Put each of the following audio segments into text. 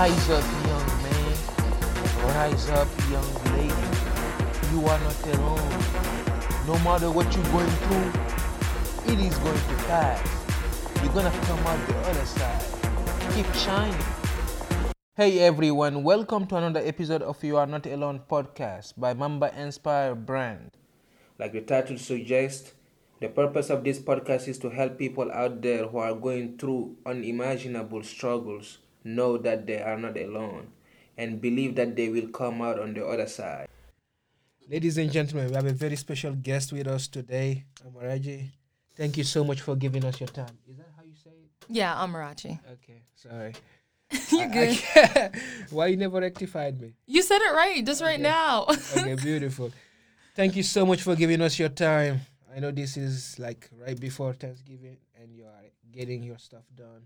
Rise up, young man. Rise up, young lady. You are not alone. No matter what you're going through, it is going to pass. You're gonna come out the other side. Keep shining. Hey everyone, welcome to another episode of You Are Not Alone podcast by Mamba Inspire Brand. Like the title suggests, the purpose of this podcast is to help people out there who are going through unimaginable struggles know that they are not alone and believe that they will come out on the other side. Ladies and gentlemen, we have a very special guest with us today, Amarachi. Thank you so much for giving us your time. Is that how you say it? Yeah, I'm Okay, sorry. You're I- I good. Why you never rectified me? you said it right, just right Okay. now. Okay, beautiful. Thank you so much for giving us your time. I know this is like right before Thanksgiving and you are getting your stuff done.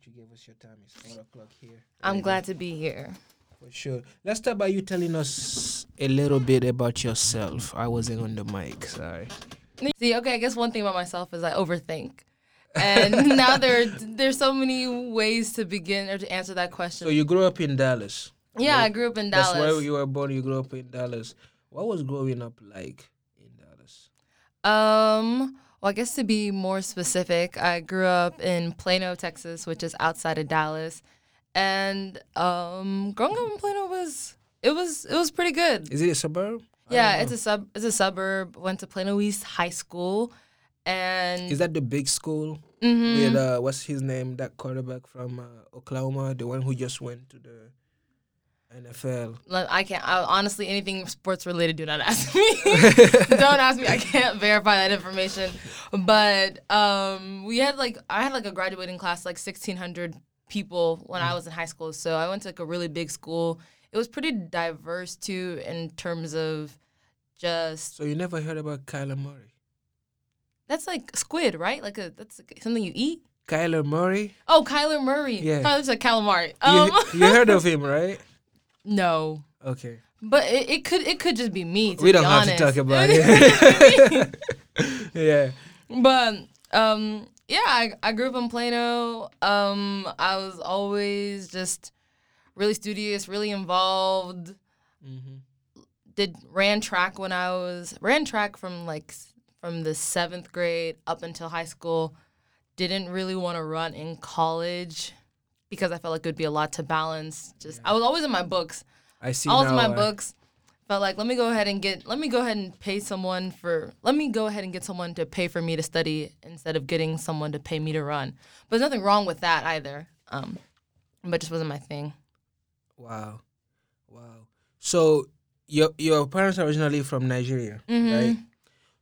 But you gave us your time. It's four o'clock here. I'm glad to be here. For sure. Let's start by you telling us a little bit about yourself. I wasn't on the mic, sorry. See, okay, I guess one thing about myself is I overthink. And now there there's so many ways to begin or to answer that question. So you grew up in Dallas. yeah, I grew up in Dallas. That's where you were born. You grew up in Dallas. What was growing up like in Dallas? Um, well, I guess to be more specific, I grew up in Plano, Texas, which is outside of Dallas. And um, growing up in Plano was it was it was pretty good. Is it a suburb? Yeah, it's a sub it's a suburb. Went to Plano East High School, and Is that the big school Mhm. with uh, what's his name? That quarterback from uh, Oklahoma, the one who just went to the NFL. I can't. I, honestly, anything sports related, do not ask me. Don't ask me. I can't verify that information. But um, we had like I had like a graduating class like sixteen hundred people when I was in high school. So I went to like a really big school. It was pretty diverse too in terms of just So you never heard about Kyler Murray? that's like squid, right? Like a that's something you eat. Kyler Murray? Oh, Kyler Murray. Yeah. Oh, like calamari. Um, you, you heard of him, right? No. Okay. But it, it could it could just be me. To we don't have honest. to talk about it. yeah. But um, yeah, I, I grew up in Plano. Um, I was always just really studious, really involved. Mm-hmm. Did ran track when I was ran track from like from the seventh grade up until high school. Didn't really want to run in college because I felt like it would be a lot to balance. Just I was always in my books. I see all of now, my uh, books felt like let me go ahead and get let me go ahead and pay someone for let me go ahead and get someone to pay for me to study instead of getting someone to pay me to run but there's nothing wrong with that either um but it just wasn't my thing Wow. Wow. So your your parents are originally from Nigeria, Mhm. right?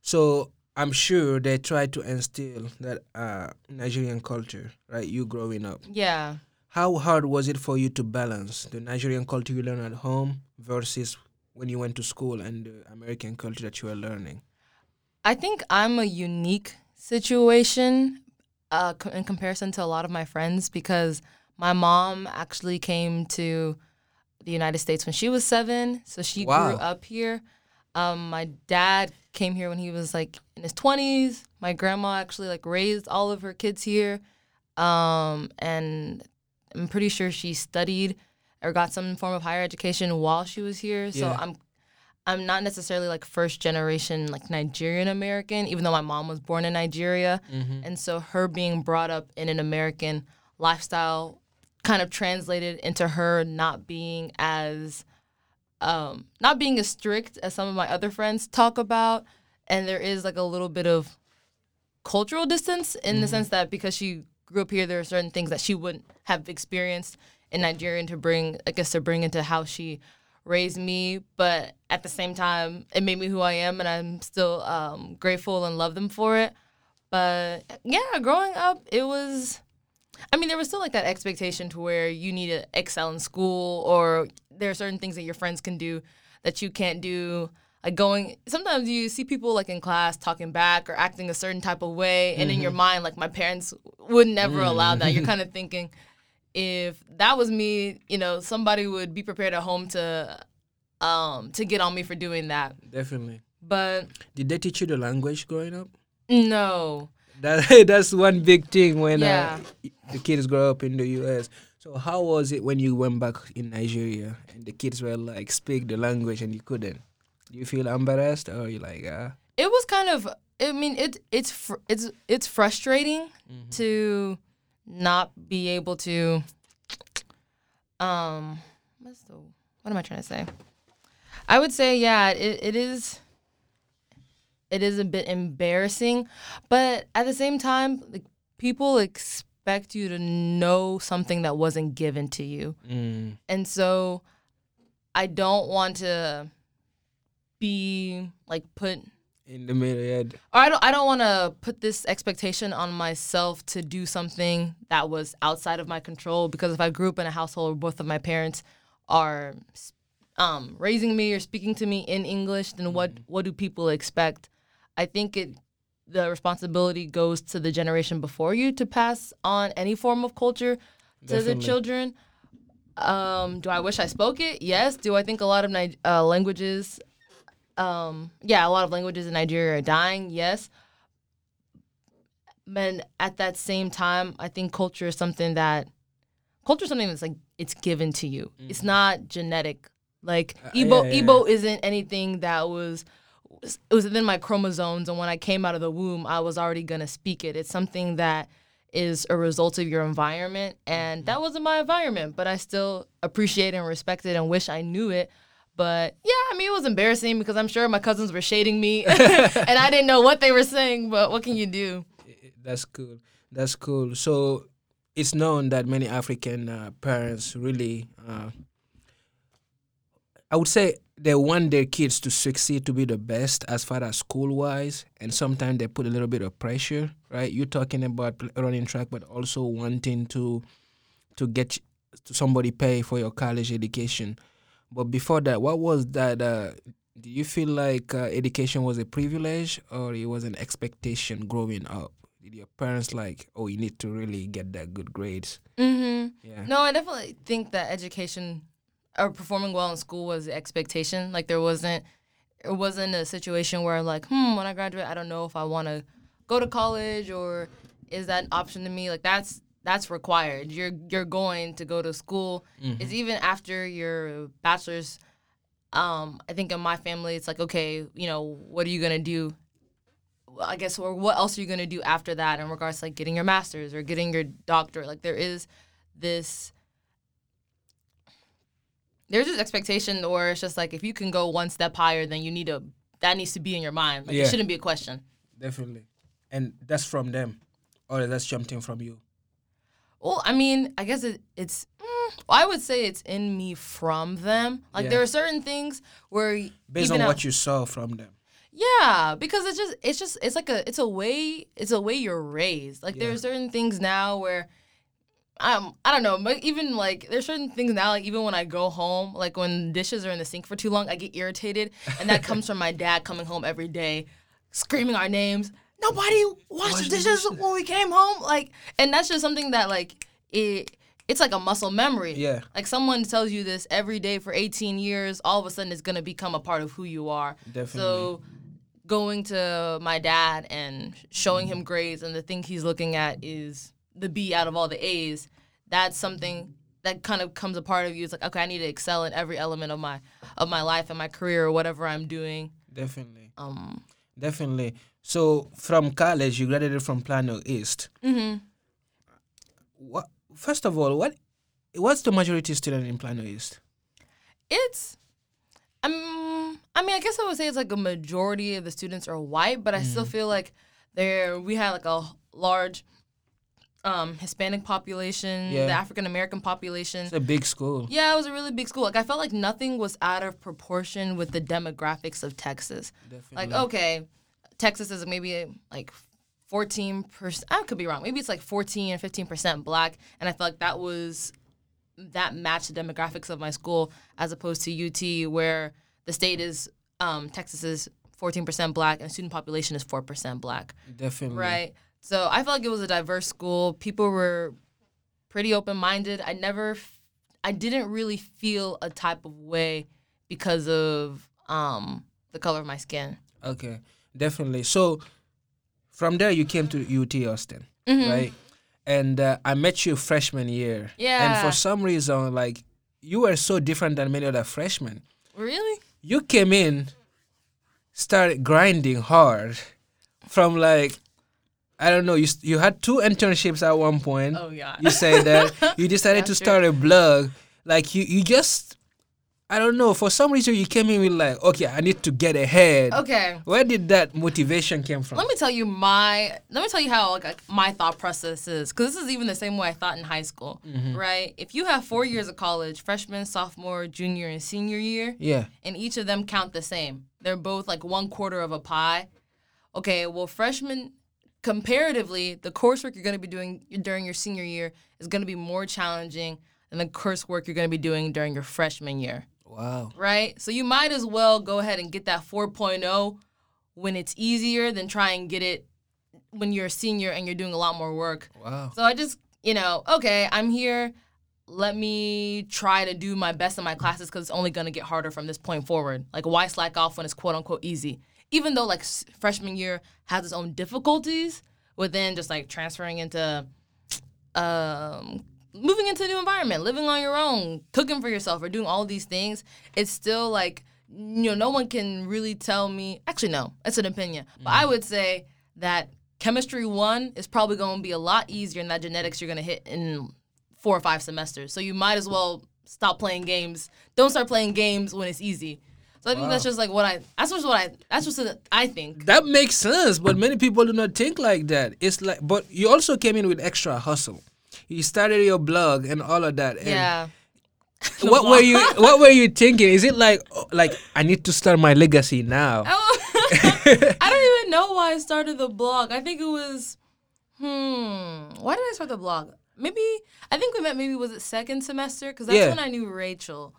So I'm sure they tried to instill that uh, Nigerian culture, right? You growing up. yeah How hard was it for you to balance the Nigerian culture you learned at home versus when you went to school and the American culture that you were learning? i think i'm a unique situation uh, co- in comparison to a lot of my friends because my mom actually came to the United States when she was seven, so she Wow. grew up here. Um, my dad came here when he was like in his twenties. My grandma actually like raised all of her kids here, um, and I'm pretty sure she studied or got some form of higher education while she was here. So Yeah. I'm I'm not necessarily like first generation like Nigerian American, even though my mom was born in Nigeria. Mm-hmm. And so her being brought up in an American lifestyle kind of translated into her not being as um not being as strict as some of my other friends talk about. And there is like a little bit of cultural distance in the sense that because she grew up here, there are certain things that she wouldn't have experienced in Nigeria to bring, I guess, to bring into how she raised me. But at the same time, it made me who I am, and I'm still um, grateful and love them for it. But yeah, growing up, it was. I mean, there was still like that expectation to where you need to excel in school, or there are certain things that your friends can do that you can't do. Like going, sometimes you see people like in class talking back or acting a certain type of way, and in your mind, like my parents would never allow that. You're kind of thinking, if that was me, you know, somebody would be prepared at home to, um, to get on me for doing that. Definitely. But Did they teach you the language growing up? no, That that's one big thing when Yeah. uh, the kids grow up in the U.S. So how was it when you went back in Nigeria and the kids were like speak the language and you couldn't? Do you feel embarrassed or you like ah? It was kind of. I mean, it it's fr- it's it's frustrating to not be able to. Um, what's the what am I trying to say? I would say yeah, it, it is. It is a bit embarrassing, but at the same time, like people expect you to know something that wasn't given to you. Mm, And so I don't want to be like put in the middle, yeah. or I don't I don't want to put this expectation on myself to do something that was outside of my control because if I grew up in a household where both of my parents are um, raising me or speaking to me in English, then what what do people expect? I think it the responsibility goes to the generation before you to pass on any form of culture to the children. Um, do I wish I spoke it? Yes. Do I think a lot of uh, languages, um, yeah, a lot of languages in Nigeria are dying? Yes. But at that same time, I think culture is something that culture is something that's like it's given to you. It's not genetic. Like Uh, Igbo, yeah, yeah, Igbo isn't anything that was it was within my chromosomes, and when I came out of the womb, I was already gonna speak it. It's something that is a result of your environment, and that wasn't my environment, but I still appreciate and respect it and wish I knew it. But yeah, I mean, it was embarrassing because I'm sure my cousins were shading me, and I didn't know what they were saying. But what can you do? That's cool. That's cool. So it's known that many African uh, parents really, uh, I would say, they want their kids to succeed to be the best as far as school wise, and sometimes they put a little bit of pressure. Right? You're talking about running track, but also wanting to to get somebody pay for your college education. But before that, what was that? Uh, do you feel like uh, education was a privilege or it was an expectation growing up? Did your parents like, oh, you need to really get that good grades? Mm-hmm. Yeah. No, I definitely think that education or performing well in school was the expectation. Like there wasn't it wasn't a situation where like, hmm, when I graduate, I don't know if I want to go to college or is that an option to me? Like that's that's required. You're you're going to go to school. It's even after your bachelor's. Um, I think in my family, it's like, okay, you know, what are you gonna do I guess or what else are you going to do after that in regards to like getting your master's or getting your doctorate? Like there is this there's this expectation or it's just like if you can go one step higher then you need to that needs to be in your mind. Like Yeah. it shouldn't be a question. Definitely. And that's from them, or that's jumped in from you. Well, I mean, I guess it, it's. Mm, I would say it's in me from them. Like Yeah. there are certain things where Based on what you saw from them. Yeah, because it's just it's just it's like a it's a way it's a way you're raised. Like there are certain things now where um I don't know, but even like there's certain things now like even when I go home, like when dishes are in the sink for too long, I get irritated, and that comes from my dad coming home every day, screaming our names. Nobody washed the dishes when we came home, like, and that's just something that like it. It's like a muscle memory. Yeah. Like someone tells you this every day for 18 years, all of a sudden it's gonna become a part of who you are. Definitely. So going to my dad and showing him grades and the thing he's looking at is the B out of all the A's, that's something that kind of comes a part of you. It's like, okay, I need to excel in every element of my of my life and my career or whatever I'm doing. Definitely. Um Definitely. So from college, you graduated from Plano East. mhm. What? First of all, what? What's the majority student in Plano East? it's um I mean I guess I would say it's like a majority of the students are white, but I still Mm-hmm. feel like there we had like a large um Hispanic population, Yeah. the African American population. It's a big school. Yeah, it was a really big school. Like I felt like nothing was out of proportion with the demographics of Texas. Definitely. Like okay, Texas is maybe like 14 percent. I could be wrong. Maybe it's like 14 and 15 percent black, and I felt like that was that matched the demographics of my school as opposed to UT, where the state is um, Texas is 14 percent black and student population is four percent black. Definitely. Right. So I felt like it was a diverse school. People were pretty open minded. I never, I didn't really feel a type of way because of um, the color of my skin. Okay. Definitely. So from there, you came to UT Austin, Mm-hmm. right? and uh, I met you freshman year. Yeah. And for some reason, like you were so different than many other freshmen. Really? You came in, started grinding hard, from like, I don't know. You you had two internships at one point. Oh yeah. You said that you decided to true. start a blog. Like you, you just, I don't know. For some reason, you came in with like, okay, I need to get ahead. Okay. Where did that motivation came from? Let me tell you my let me tell you how like, my thought process is because this is even the same way I thought in high school, mm-hmm. right? If you have four years of college, freshman, sophomore, junior, and senior year, yeah. and each of them count the same. They're both like one quarter of a pie. Okay, well, freshman, comparatively, the coursework you're going to be doing during your senior year is going to be more challenging than the coursework you're going to be doing during your freshman year, Wow. right? So you might as well go ahead and get that 4.0 when it's easier than try and get it when you're a senior and you're doing a lot more work. Wow. So I just, you know, okay, I'm here. Let me try to do my best in my classes because it's only going to get harder from this point forward. Like, why slack off when it's quote unquote easy? Even though, like, freshman year has its own difficulties within just like transferring into, um, moving into a new environment, living on your own, cooking for yourself, or doing all these things, it's still like, you know, no one can really tell me. Actually, no, it's an opinion. But I mm-hmm. would say that chemistry one is probably going to be a lot easier than that genetics you're going to hit in four or five semesters. So you might as well stop playing games. Don't start playing games when it's easy. So I think that's just like what I. That's just what I. That's just what I think. That makes sense, but many people do not think like that. It's like, but you also came in with extra hustle. You started your blog and all of that. And Yeah. What were you? What were you thinking? Is it like, like I need to start my legacy now? Oh, I don't even know why I started the blog. I think it was, hmm, why did I start the blog? Maybe I think we met. Maybe was it second semester? Because that's Yeah. when I knew Rachel.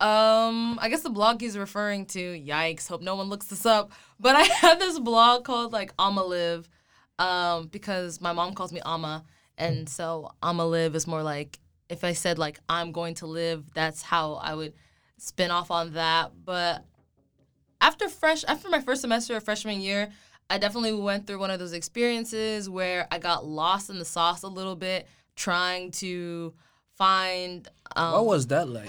Um, I guess the blog he's referring to. Yikes! Hope no one looks this up. But I had this blog called like I'ma Live, um, because my mom calls me Amma, and so I'ma Live is more like if I said like I'm going to live, that's how I would spin off on that. But after fresh after my first semester of freshman year, I definitely went through one of those experiences where I got lost in the sauce a little bit, trying to find um, What was that like?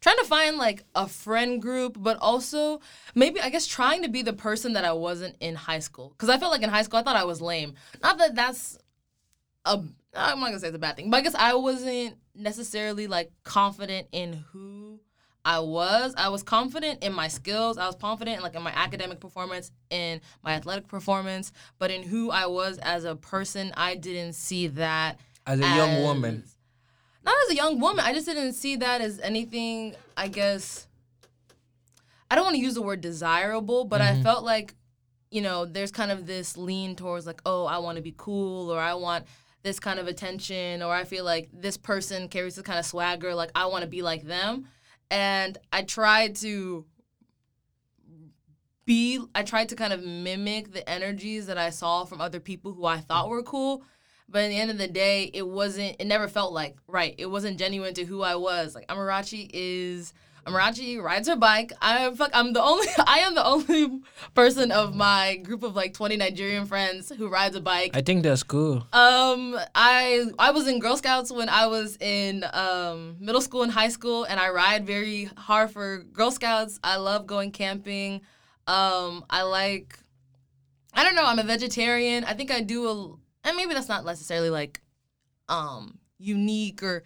trying to find like a friend group, but also maybe I guess trying to be the person that I wasn't in high school. Because I felt like in high school I thought I was lame. Not that that's a I'm not gonna say it's a bad thing, but I guess I wasn't necessarily like confident in who I was. I was confident in my skills. I was confident in like in my academic performance, in my athletic performance, but in who I was as a person, I didn't see that As a young woman. Not as a young woman. I just didn't see that as anything, I guess. I don't want to use the word desirable, but I mm-hmm. felt like, you know, there's kind of this lean towards like, oh, I want to be cool or I want this kind of attention or I feel like this person carries this kind of swagger, like I want to be like them. And I tried to be I tried to kind of mimic the energies that I saw from other people who I thought were cool. But at the end of the day, it wasn't it never felt like right. It wasn't genuine to who I was. Like Amarachi is Amarachi rides her bike. I'm fuck I'm the only I am the only person of my group of like 20 Nigerian friends who rides a bike. I think that's cool. Um, I I was in Girl Scouts when I was in um, middle school and high school, and I ride very hard for Girl Scouts. I love going camping. Um, I like, I don't know. I'm a vegetarian. I think I do a, and maybe that's not necessarily like, um, unique or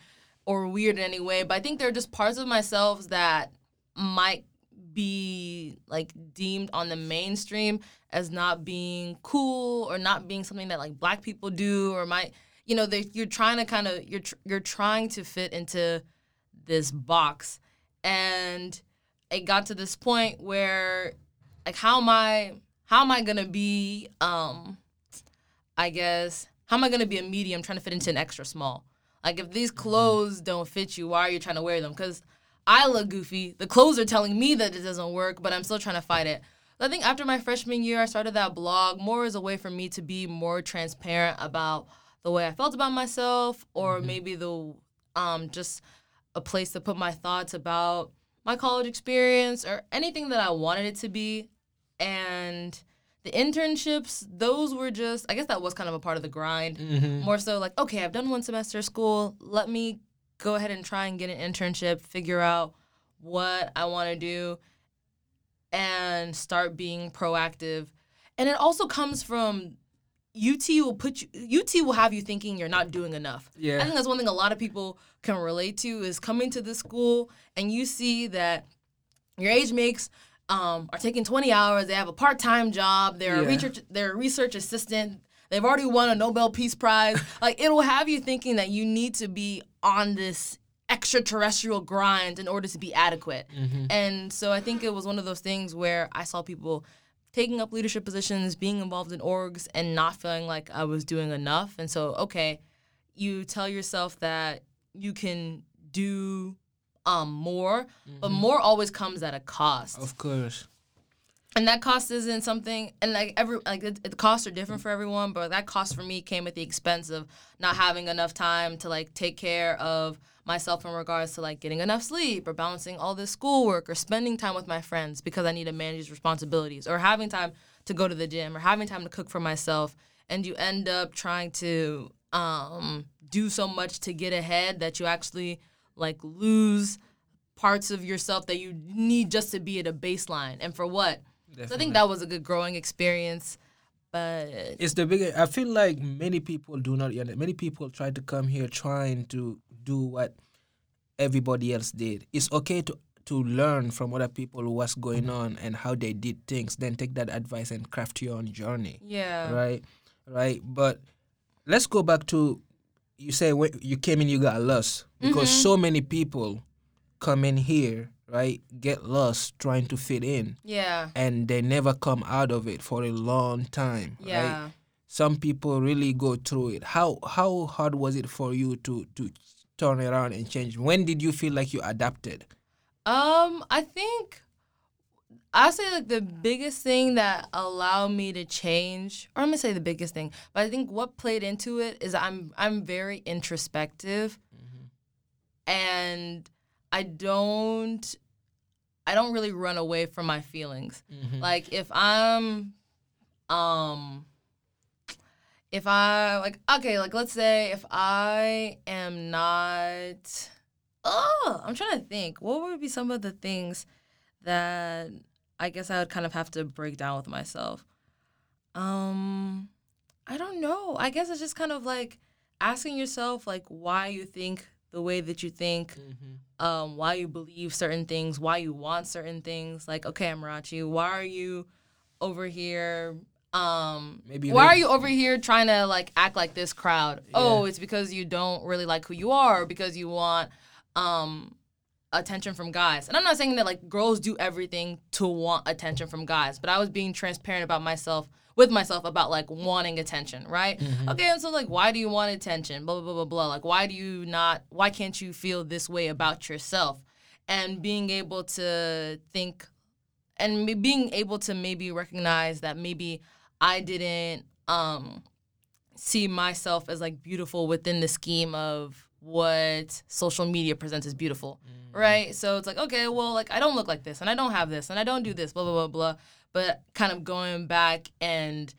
or weird in any way, but I think there are just parts of myself that might be like deemed on the mainstream as not being cool or not being something that like black people do or might you know they, you're trying to kind of you're tr- you're trying to fit into this box. And it got to this point where like how am I how am I gonna be um I guess how am I gonna be a medium trying to fit into an extra small like if these clothes don't fit you why are you trying to wear them because I look goofy. The clothes are telling me that it doesn't work, but I'm still trying to fight it. I think after my freshman year, I started that blog more as a way for me to be more transparent about the way I felt about myself, or maybe the um just a place to put my thoughts about my college experience or anything that I wanted it to be. And the internships, those were just, I guess that was kind of a part of the grind. Mhm. More so like, okay, I've done one semester of school. Let me go ahead and try and get an internship, figure out what I want to do, and start being proactive. And it also comes from UT will put you, UT will have you thinking you're not doing enough. Yeah. I think that's one thing a lot of people can relate to is coming to this school and you see that your age makes um, are taking 20 hours. They have a part-time job. They're a research they're a research assistant. They've already won a Nobel Peace Prize. like it'll have you thinking that you need to be on this extraterrestrial grind in order to be adequate. And so I think it was one of those things where I saw people taking up leadership positions, being involved in orgs, and not feeling like I was doing enough. And so, okay, you tell yourself that you can do um, more, but more always comes at a cost. Of course. And that cost isn't something, and like every like it, the costs are different for everyone, but that cost for me came at the expense of not having enough time to like take care of myself in regards to like getting enough sleep or balancing all this schoolwork or spending time with my friends because I need to manage these responsibilities or having time to go to the gym or having time to cook for myself. And you end up trying to um, do so much to get ahead that you actually like lose parts of yourself that you need just to be at a baseline. And for what? So I think that was a good growing experience. But It's the big. I feel like many people do not. Many people try to come here trying to do what everybody else did. It's okay to to learn from other people what's going mm-hmm. on and how they did things. Then take that advice and craft your own journey. yeah. Right, right. But let's go back to you say when you came in, you got lost because Mm-hmm. so many people come in here, right, get lost trying to fit in Yeah. and they never come out of it for a long time. Right? Yeah. Some people really go through it. How how hard was it for you to to turn around and change? When did you feel like you adapted? Um, I think I say like the biggest thing that allowed me to change, or I'm gonna say the biggest thing, but I think what played into it is I'm I'm very introspective, and I don't I don't really run away from my feelings. Like if I'm um if I like okay, like let's say if I am not oh, I'm trying to think. What would be some of the things that I guess I would kind of have to break down with myself? Um I don't know. I guess it's just kind of like asking yourself like why you think the way that you think, um, why you believe certain things, why you want certain things. Like, okay, Amarachi, why are you over here? Um, Maybe why are you over here trying to like act like this crowd? Oh, it's because you don't really like who you are, or because you want um attention from guys. And I'm not saying that like girls do everything to want attention from guys, but I was being transparent about myself with myself about like wanting attention, right? Okay, and so like why do you want attention? Blah blah blah blah blah. Like why do you not why can't you feel this way about yourself? And being able to think and being able to maybe recognize that maybe I didn't um see myself as like beautiful within the scheme of what social media presents as beautiful, right? So it's like, okay, well, like I don't look like this, and I don't have this, and I don't do this, blah blah blah blah. But kind of going back and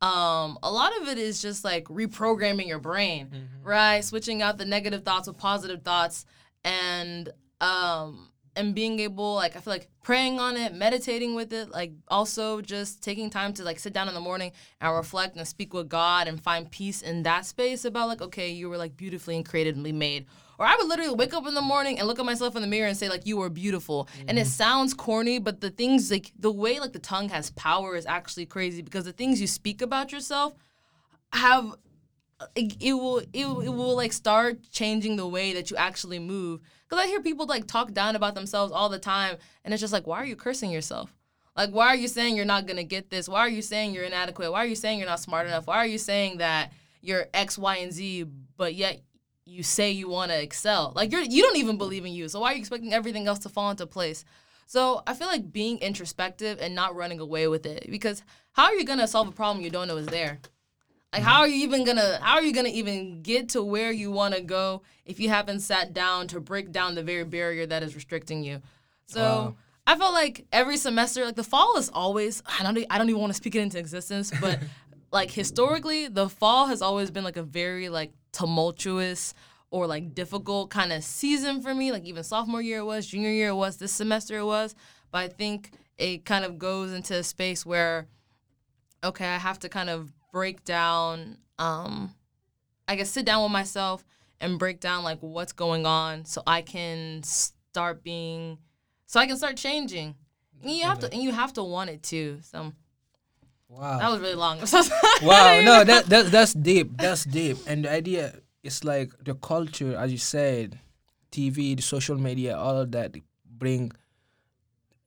um, a lot of it is just like reprogramming your brain, right? Switching out the negative thoughts with positive thoughts, and um, and being able, like, I feel like praying on it, meditating with it, like also just taking time to like sit down in the morning and reflect and speak with God and find peace in that space about like, okay, you were like beautifully and creatively made. Or I would literally wake up in the morning and look at myself in the mirror and say like, you were beautiful. And it mm-hmm. sounds corny, but the things like the way like the tongue has power is actually crazy because the things you speak about yourself have it, will it, it will like start changing the way that you actually move. Because i hear people like talk down about themselves all the time and it's just like why are you cursing yourself? Like why are you saying you're not gonna get this? Why are you saying you're inadequate? Why are you saying you're not smart enough? Why are you saying that you're x y and z but yet you say you want to excel? Like you're you don't even believe in you so why are you expecting everything else to fall into place? So i feel like being introspective and not running away with it because how are you gonna solve a problem you don't know is there like mm-hmm. how are you even gonna how are you gonna even get to where you wanna go if you haven't sat down to break down the very barrier that is restricting you? So Wow. I felt like every semester, like the fall is always. I don't. I don't even want to speak it into existence, but like historically, the fall has always been like a very like tumultuous or like difficult kind of season for me. Like even sophomore year it was, junior year it was, this semester it was. But I think it kind of goes into a space where, okay, I have to kind of break down. Um, I guess sit down with myself and break down like what's going on so I can start being so I can start changing. And you have to and you have to want it too. So Wow. that was really long. I'm so sorry. wow no that, that that's deep that's deep and the idea is like the culture as you said tv the social media all of that bring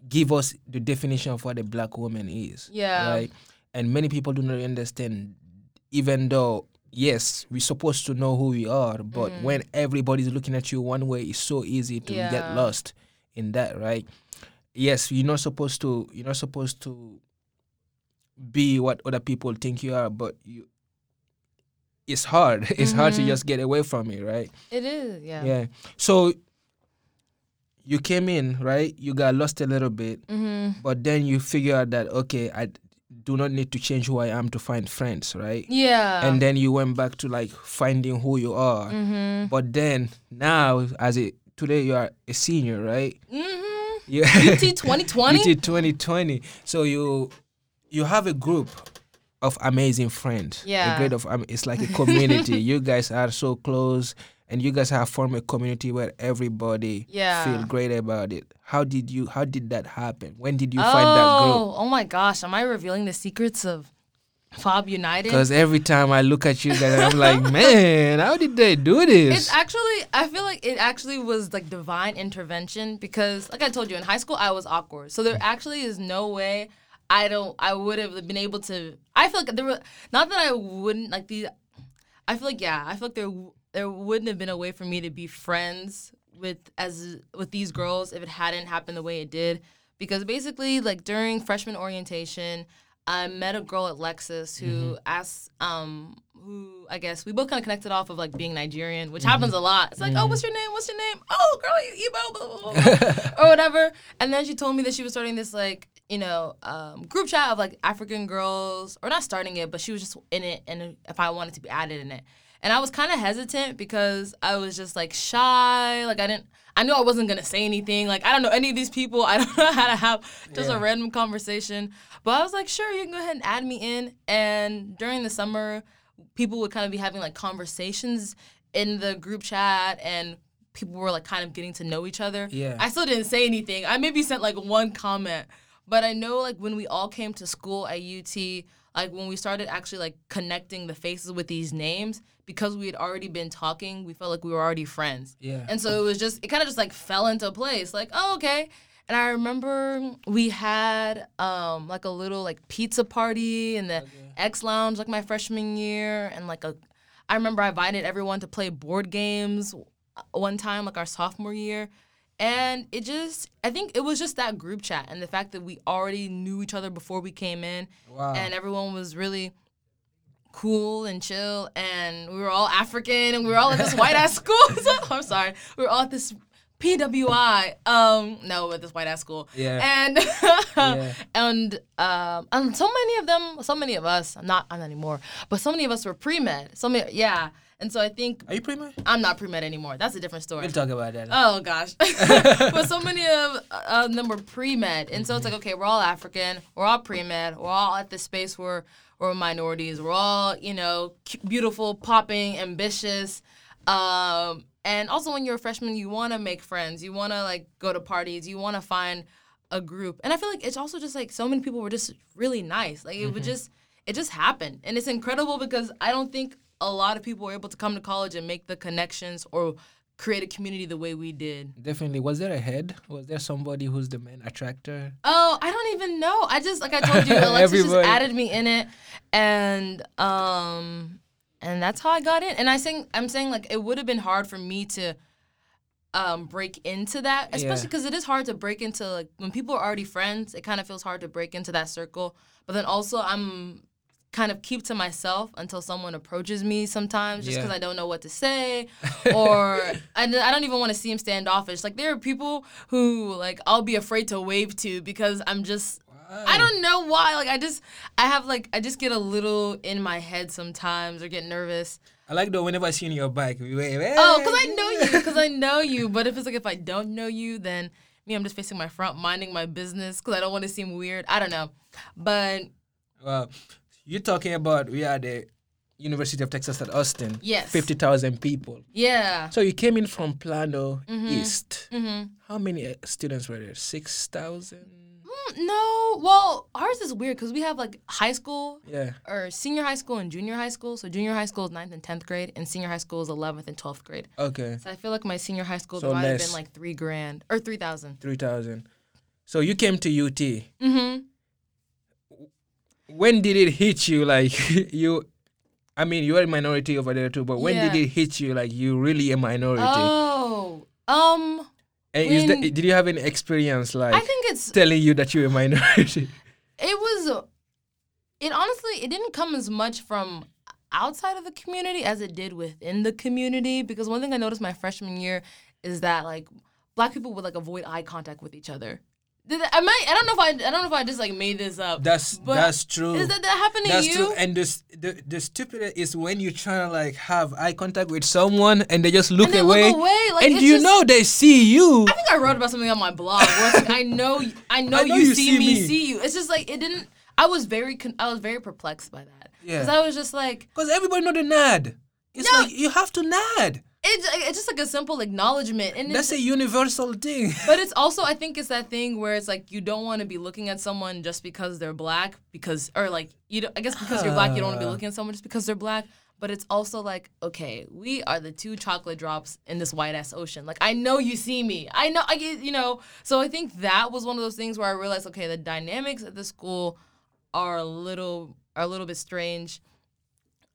give us the definition of what a black woman is Yeah. right and many people do not understand. Even though yes we're supposed to know who we are but when everybody's looking at you one way it's so easy to get lost in that right? Yes you're not supposed to you're not supposed to be what other people think you are but you it's hard. It's hard to Mhm. just get away from it right? It is, yeah. yeah. So you came in right? You got lost a little bit Mm-hmm. but then you figure out that okay i do not need to change who i am to find friends right Yeah. and then you went back to like finding who you are mm-hmm. but then now as a today you are a senior right Mm-hmm. yeah UT 2020? UT 2020 so you you have a group of amazing friends Yeah. a grade of um, it's like a community you guys are so close and you guys have formed a community where everybody Yeah. feel great about it how did you how did that happen when did you find that group Oh, oh my gosh. Am I revealing the secrets of Fob United? Because every time I look at you guys, I'm like, man, how did they do this? It's actually, I feel like it actually was like divine intervention because, like I told you, in high school I was awkward. So there actually is no way I don't, I would have been able to. I feel like there were not that I wouldn't like the. I feel like yeah, I feel like there there wouldn't have been a way for me to be friends with as with these girls if it hadn't happened the way it did. Because basically, like during freshman orientation, I met a girl Alexis who asked, um, who I guess we both kind of connected off of like being Nigerian, which happens a lot. It's like, oh, what's your name? What's your name? Oh, girl, you Igbo, blah, blah, blah," or whatever. And then she told me that she was starting this like, you know, um, group chat of like African girls, or not starting it, but she was just in it, and if I wanted to be added in it. And I was kind of hesitant because I was just like shy. Like I didn't, I knew I wasn't gonna say anything. Like I don't know any of these people. I don't know how to have just Yeah. a random conversation. But I was like, sure, you can go ahead and add me in. And during the summer, people would kind of be having like conversations in the group chat, and people were like kind of getting to know each other. Yeah. I still didn't say anything. I maybe sent like one comment, but I know like when we all came to school at UT, like when we started actually like connecting the faces with these names, because we had already been talking, we felt like we were already friends. Yeah. And so it was just it kind of just like fell into place. Like, oh, okay. And I remember we had um like a little like pizza party in the X Lounge like my freshman year and like a I remember I invited everyone to play board games one time like our sophomore year. And it just I think it was just that group chat and the fact that we already knew each other before we came in Wow. and everyone was really cool and chill and we were all African and we were all at this white ass school. I'm sorry. We were all at this PWI. Um no, at this white ass school. Yeah. And Yeah. and um and so many of them, so many of us, not, not anymore, but so many of us were pre-med. So many yeah. And so I think Are you pre med? I'm not pre-med anymore. That's a different story. We'll talk about that. Oh gosh, but so many of uh, them were pre med, and so it's like okay, we're all African, we're all pre med, we're all at this space where we're minorities, we're all you know cu- beautiful, popping, ambitious, um, and also when you're a freshman, you want to make friends, you want to like go to parties, you want to find a group, and I feel like it's also just like so many people were just really nice, like it would just it just happened, and it's incredible because I don't think a lot of people were able to come to college and make the connections or create a community the way we did. Definitely. Was there a head? Was there somebody who's the main attractor? Oh, I don't even know. I just like I told you, Alexis just added me in it, and um, and that's how I got in. And I think I'm saying like it would have been hard for me to um break into that, especially Yeah. because it is hard to break into like when people are already friends. It kind of feels hard to break into that circle. But then also I'm kind of keep to myself until someone approaches me sometimes just Yeah. because I don't know what to say or I don't even want to see seem standoffish. Like there are people who like I'll be afraid to wave to because I'm just I don't know why. Like I just I have like I just get a little in my head sometimes or get nervous. I like though whenever I see you on your bike, we wave. Oh, because I know you. Because I know you. But if it's like if I don't know you, then me, I'm just facing my front, minding my business because I don't want to seem weird. I don't know. But Well, you're talking about we are the University of Texas at Austin. Yes. Fifty thousand people. yeah. So you came in from Plano East. hmm How many uh, students were there? Six thousand. Mm, no. Well, ours is weird because we have like high school Yeah. or senior high school and junior high school. So junior high school is 9th and 10th grade, and senior high school is 11th and 12th grade. Okay. So I feel like my senior high school So might have been like three grand or 3,000. Three thousand. So you came to UT. Mm-hmm. When did it hit you? Like you, I mean, you are a minority over there too. But when did it hit you? Like you really a minority? Oh. Um. and is that, did you have any experience like I think it's telling you that you're a minority? it was it honestly it didn't come as much from outside of the community as it did within the community because one thing i noticed my freshman year is that like black people would like avoid eye contact with each other did that, I might I don't know if I I don't know if I just like made this up. That's that's true. Is that that happened to That's you? true. And the, s- the the stupid is when you try to like have eye contact with someone and they just look and they away. look away. Like and you just- know they see you. I think I wrote about something on my blog where like I know I know, I know you, you see, see me, me. see you. It's just like it didn't. I was very con- I was very perplexed by that Yeah. because I was just like Because everybody know the nod. It's No. like you have to nod. It's it's just like a simple acknowledgement and it's, That's a universal thing. But it's also, I think, it's that thing where it's like you don't want to be looking at someone just because they're black, because or like you. Don't, I guess because you're black, you don't want to be looking at someone just because they're black. But it's also like, okay, we are the two chocolate drops in this white ass ocean. Like I know you see me, I know, I get, you know. So I think that was one of those things where I realized, okay, the dynamics at the school are a little are a little bit strange.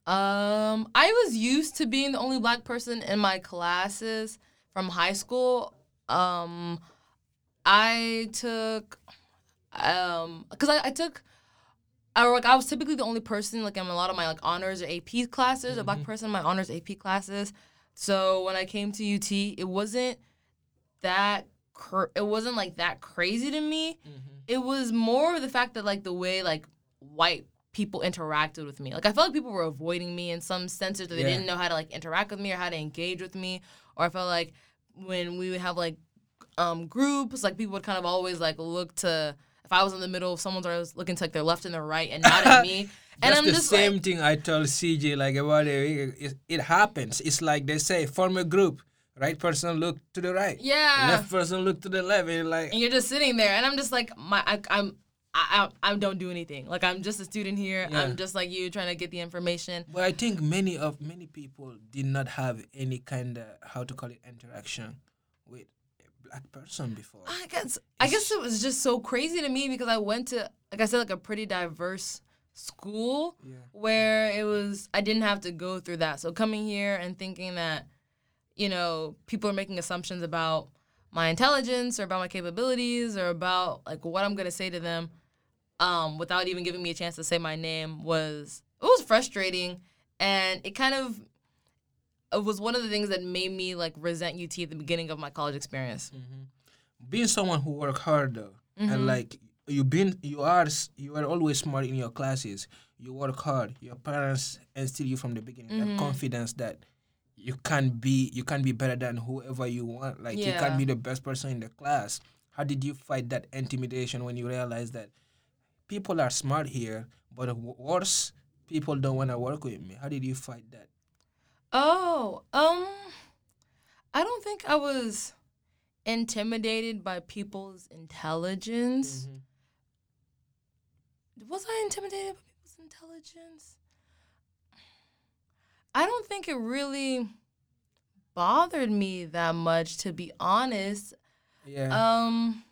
Um, I was used to being the only black person in my classes from high school. Um, I took, um, cause I, I took, I like I was typically the only person like in a lot of my like honors or AP classes, a black person in my honors AP classes. So when I came to UT, it wasn't that cr- it wasn't like that crazy to me. It was more of the fact that like the way like white people interacted with me. Like I felt like people were avoiding me in some senses, or they Yeah. didn't know how to like interact with me or how to engage with me. Or I felt like when we would have like um groups, like people would kind of always like look to if I was in the middle, if someone's always looking to like their left and their right and not at me. And That's I'm the just same like, thing I told CJ like about it, it. It happens. It's like they say, form a group. Right person look to the right. yeah. Left person look to the left. And like and you're just sitting there, and I'm just like, my, I, I'm, I, I, I don't do anything. Like I'm just a student here. Yeah. I'm just like you, trying to get the information. But I think many of many people did not have any kind of how to call it interaction with a black person before. I guess, I guess it was just so crazy to me because I went to, like I said, like a pretty diverse school Yeah. where it was, I didn't have to go through that. So coming here and thinking that, you know, people are making assumptions about my intelligence or about my capabilities or about like what I'm gonna say to them, um, without even giving me a chance to say my name was it was frustrating, and it kind of it was one of the things that made me like resent UT at the beginning of my college experience. Being someone who work hard though, Mm-hmm. and like you been you are you are always smart in your classes. You work hard. Your parents instill you from the beginning Mm-hmm. that confidence that you can be you can be better than whoever you want. Like you can be the best person in the class. How did you fight that intimidation when you realized that people are smart here, but worse, people don't want to work with me? How did you fight that? Oh, um, I don't think I was intimidated by people's intelligence. Was I intimidated by people's intelligence? I don't think it really bothered me that much, to be honest. Yeah. Um,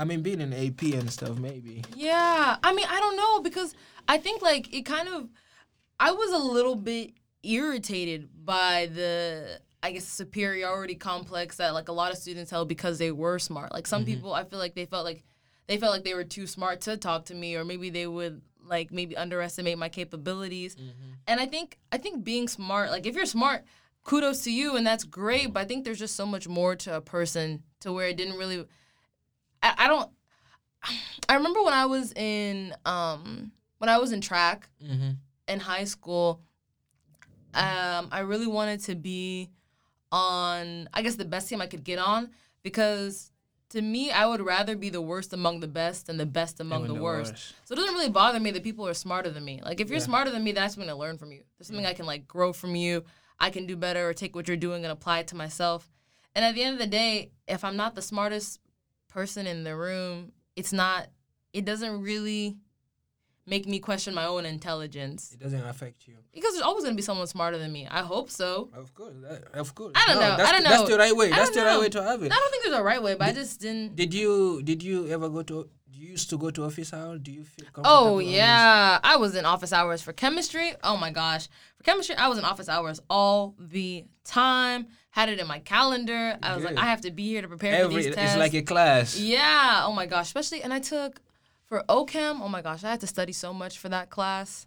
I mean, being an AP and stuff, maybe. yeah, I mean, I don't know because I think like it kind of, I was a little bit irritated by the, I guess, superiority complex that like a lot of students held because they were smart. Like some people, I feel like they felt like they felt like they were too smart to talk to me, or maybe they would like maybe underestimate my capabilities. Mm-hmm. And I think I think being smart, like if you're smart, kudos to you and that's great, but I think there's just so much more to a person to where it didn't really I, I don't I remember when I was in um when I was in track Mm-hmm. in high school, um, I really wanted to be on, I guess, the best team I could get on because to me, I would rather be the worst among the best than the best among the, worst. So it doesn't really bother me that people are smarter than me. Like, if you're Yeah. smarter than me, that's going to learn from you. There's something I can, like, grow from you. I can do better or take what you're doing and apply it to myself. And at the end of the day, if I'm not the smartest person in the room, it's not, it doesn't really make me question my own intelligence It doesn't affect you. because there's always gonna be someone smarter than me. I hope so. Of course, that, of course. I don't know. That's, I don't know. That's the right way. That's the right know. way to have it. I don't think there's a right way, but I just didn't. Did you did you ever go to? Do you used to go to office hours. Do you feel oh, comfortable? Oh yeah, I was in office hours for chemistry. Oh my gosh, chemistry, I was in office hours all the time. Had it in my calendar. I was Good. like, I have to be here to prepare for these tests. it's like a class. yeah. Oh my gosh, especially and I took for OChem. Oh my gosh, I had to study so much for that class.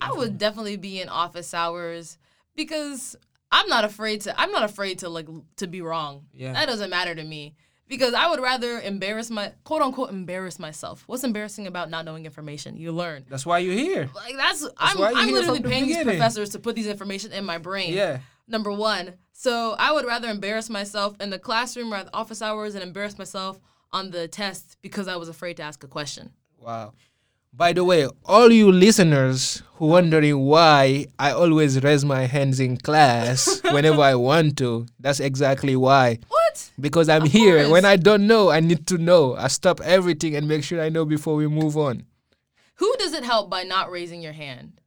I would mm-hmm. definitely be in office hours because I'm not afraid to. I'm not afraid to like to be wrong. Yeah. That doesn't matter to me because I would rather embarrass my quote unquote embarrass myself. What's embarrassing about not knowing information? You learn. That's why you're here. Like that's, I'm, you're I'm here literally from the paying these professors to put these information in my brain. Yeah. Number one. So I would rather embarrass myself in the classroom or at the office hours and embarrass myself on the test because I was afraid to ask a question. Wow. By the way, all you listeners who wondering why I always raise my hands in class whenever I want to, that's exactly why. What? Because I'm Of here. course. When I don't know, I need to know. I stop everything and make sure I know before we move on. Who does it help by not raising your hand?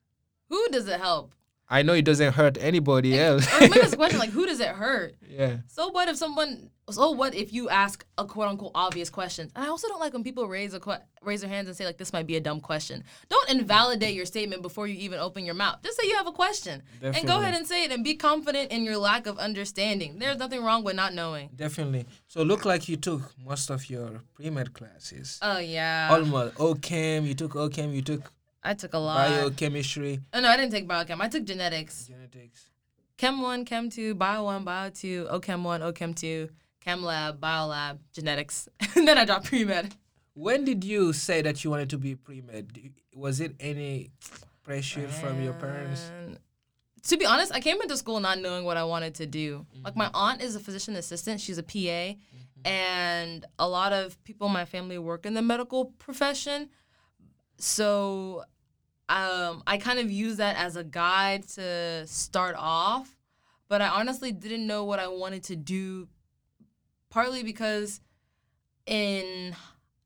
Who does it help? I know it doesn't hurt anybody else. Or maybe it's a question like, who does it hurt? yeah. So what if someone? So what if you ask a quote unquote obvious question? And I also don't like when people raise a que- raise their hands and say like this might be a dumb question. Don't invalidate your statement before you even open your mouth. Just say you have a question and go ahead and say it and be confident in your lack of understanding. There's nothing wrong with not knowing. Definitely. So look like you took most of your pre-med classes. Oh yeah, Almost. OChem, you took OChem, you took I took a lot. biochemistry, oh no, I didn't take biochem. I took genetics. genetics. Chem one, Chem two, Bio one, Bio two, OChem one, OChem two, Chem lab, Bio lab, genetics, and then I dropped pre med. When did you say that you wanted to be pre-med? Was it any pressure from your parents? To be honest, I came into school not knowing what I wanted to do. Like my aunt is a physician assistant; she's a PA, and a lot of people in my family work in the medical profession. So, um, I kind of use that as a guide to start off, but I honestly didn't know what I wanted to do. Partly because in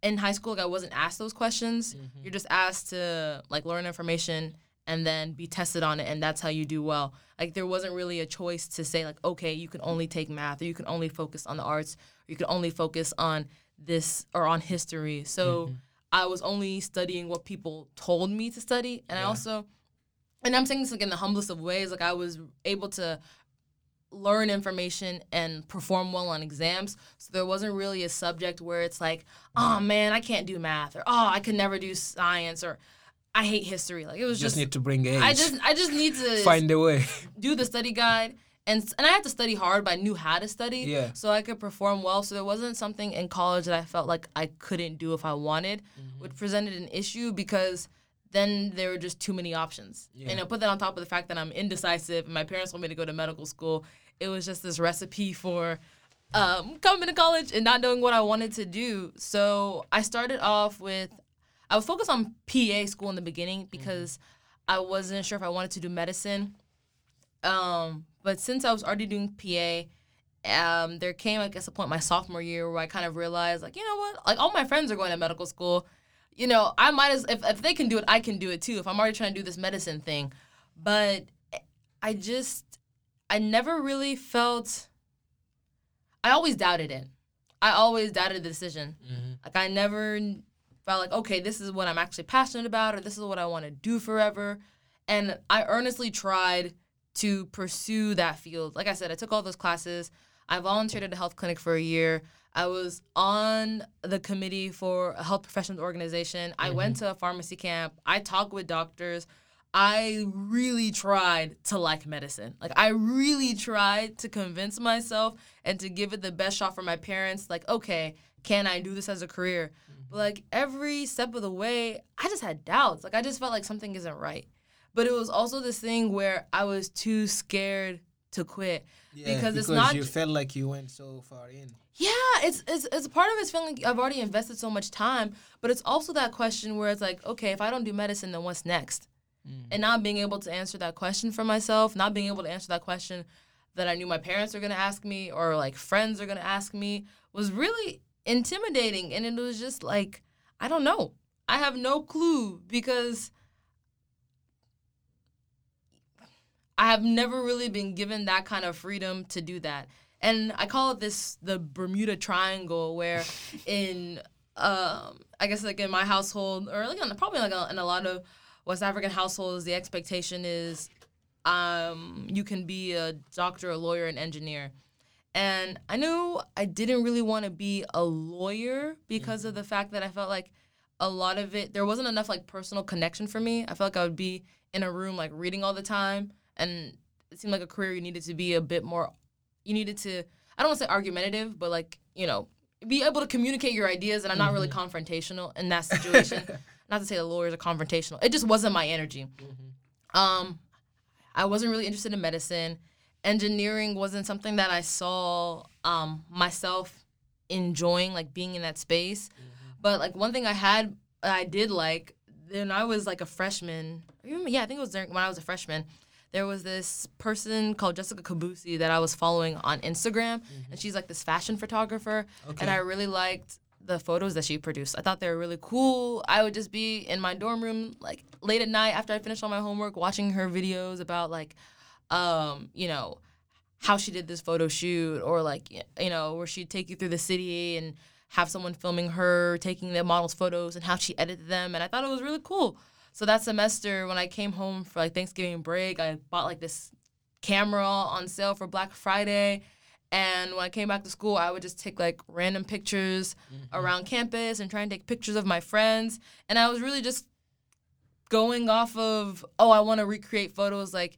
in high school, like I wasn't asked those questions. Mm-hmm. You're just asked to like learn information and then be tested on it, and that's how you do well. Like there wasn't really a choice to say like, okay, you can only take math, or you can only focus on the arts, or you can only focus on this or on history. So mm-hmm. I was only studying what people told me to study, and I also, and I'm saying this like in the humblest of ways, like I was able to learn information and perform well on exams. So there wasn't really a subject where it's like, oh man, I can't do math, or oh, I could never do science, or I hate history. Like it was Just just, need to bring A's. I just, I just need to find a way. do the study guide. And, and I had to study hard, but I knew how to study, Yeah. so I could perform well. So there wasn't something in college that I felt like I couldn't do if I wanted, Mm-hmm. which presented an issue because then there were just too many options. Yeah. And I put that on top of the fact that I'm indecisive and my parents want me to go to medical school. It was just this recipe for um, coming to college and not knowing what I wanted to do. So I started off with, I was focused on PA school in the beginning because I wasn't sure if I wanted to do medicine. Um, but since I was already doing PA, um, there came, I guess, a point my sophomore year where I kind of realized, like, you know what? Like, all my friends are going to medical school. You know, I might as if if they can do it, I can do it too. If I'm already trying to do this medicine thing, but I just, I never really felt. I always doubted it. I always doubted the decision. Mm-hmm. Like I never felt like, okay, this is what I'm actually passionate about, or this is what I want to do forever. And I earnestly tried to pursue that field. Like I said, I took all those classes. I volunteered at a health clinic for a year. I was on the committee for a health professionals organization. I mm-hmm. went to a pharmacy camp. I talked with doctors. I really tried to like medicine. Like I really tried to convince myself and to give it the best shot for my parents. Like, okay, can I do this as a career? Mm-hmm. But like every step of the way, I just had doubts. Like I just felt like something isn't right. But it was also this thing where I was too scared to quit because it's not you felt like you went so far in. yeah, it's it's it's part of it's feeling like I've already invested so much time, but it's also that question where it's like, okay, if I don't do medicine, then what's next? Mm. And not being able to answer that question for myself, not being able to answer that question that I knew my parents were gonna ask me or like friends are gonna ask me was really intimidating, and it was just like, I don't know, I have no clue because. I have never really been given that kind of freedom to do that. And I call it this the Bermuda Triangle, where in um, I guess like in my household, or like in, probably like a, in a lot of West African households, the expectation is um, you can be a doctor, a lawyer, an engineer. And I knew I didn't really want to be a lawyer because of the fact that I felt like a lot of it there wasn't enough like personal connection for me. I felt like I would be in a room like reading all the time and it seemed like a career you needed to be a bit more you needed to I don't want to say argumentative, but like, you know, be able to communicate your ideas and I'm not really confrontational in that situation. not to say the lawyers are confrontational. It just wasn't my energy. Um I wasn't really interested in medicine. Engineering wasn't something that I saw um, myself enjoying, like being in that space. But like one thing I had, I did like, then I was like a freshman, yeah, I think it was during, when I was a freshman, there was this person called Jessica Kobeissi that I was following on Instagram, and she's like this fashion photographer, and I really liked the photos that she produced. I thought they were really cool. I would just be in my dorm room like late at night after I finished all my homework, watching her videos about like, um, you know, how she did this photo shoot, or like you know where she'd take you through the city and have someone filming her taking the models' photos and how she edited them, and I thought it was really cool. So that semester, when I came home for like Thanksgiving break, I bought like this camera on sale for Black Friday. And when I came back to school, I would just take like random pictures around campus and try and take pictures of my friends. And I was really just going off of, oh, I want to recreate photos like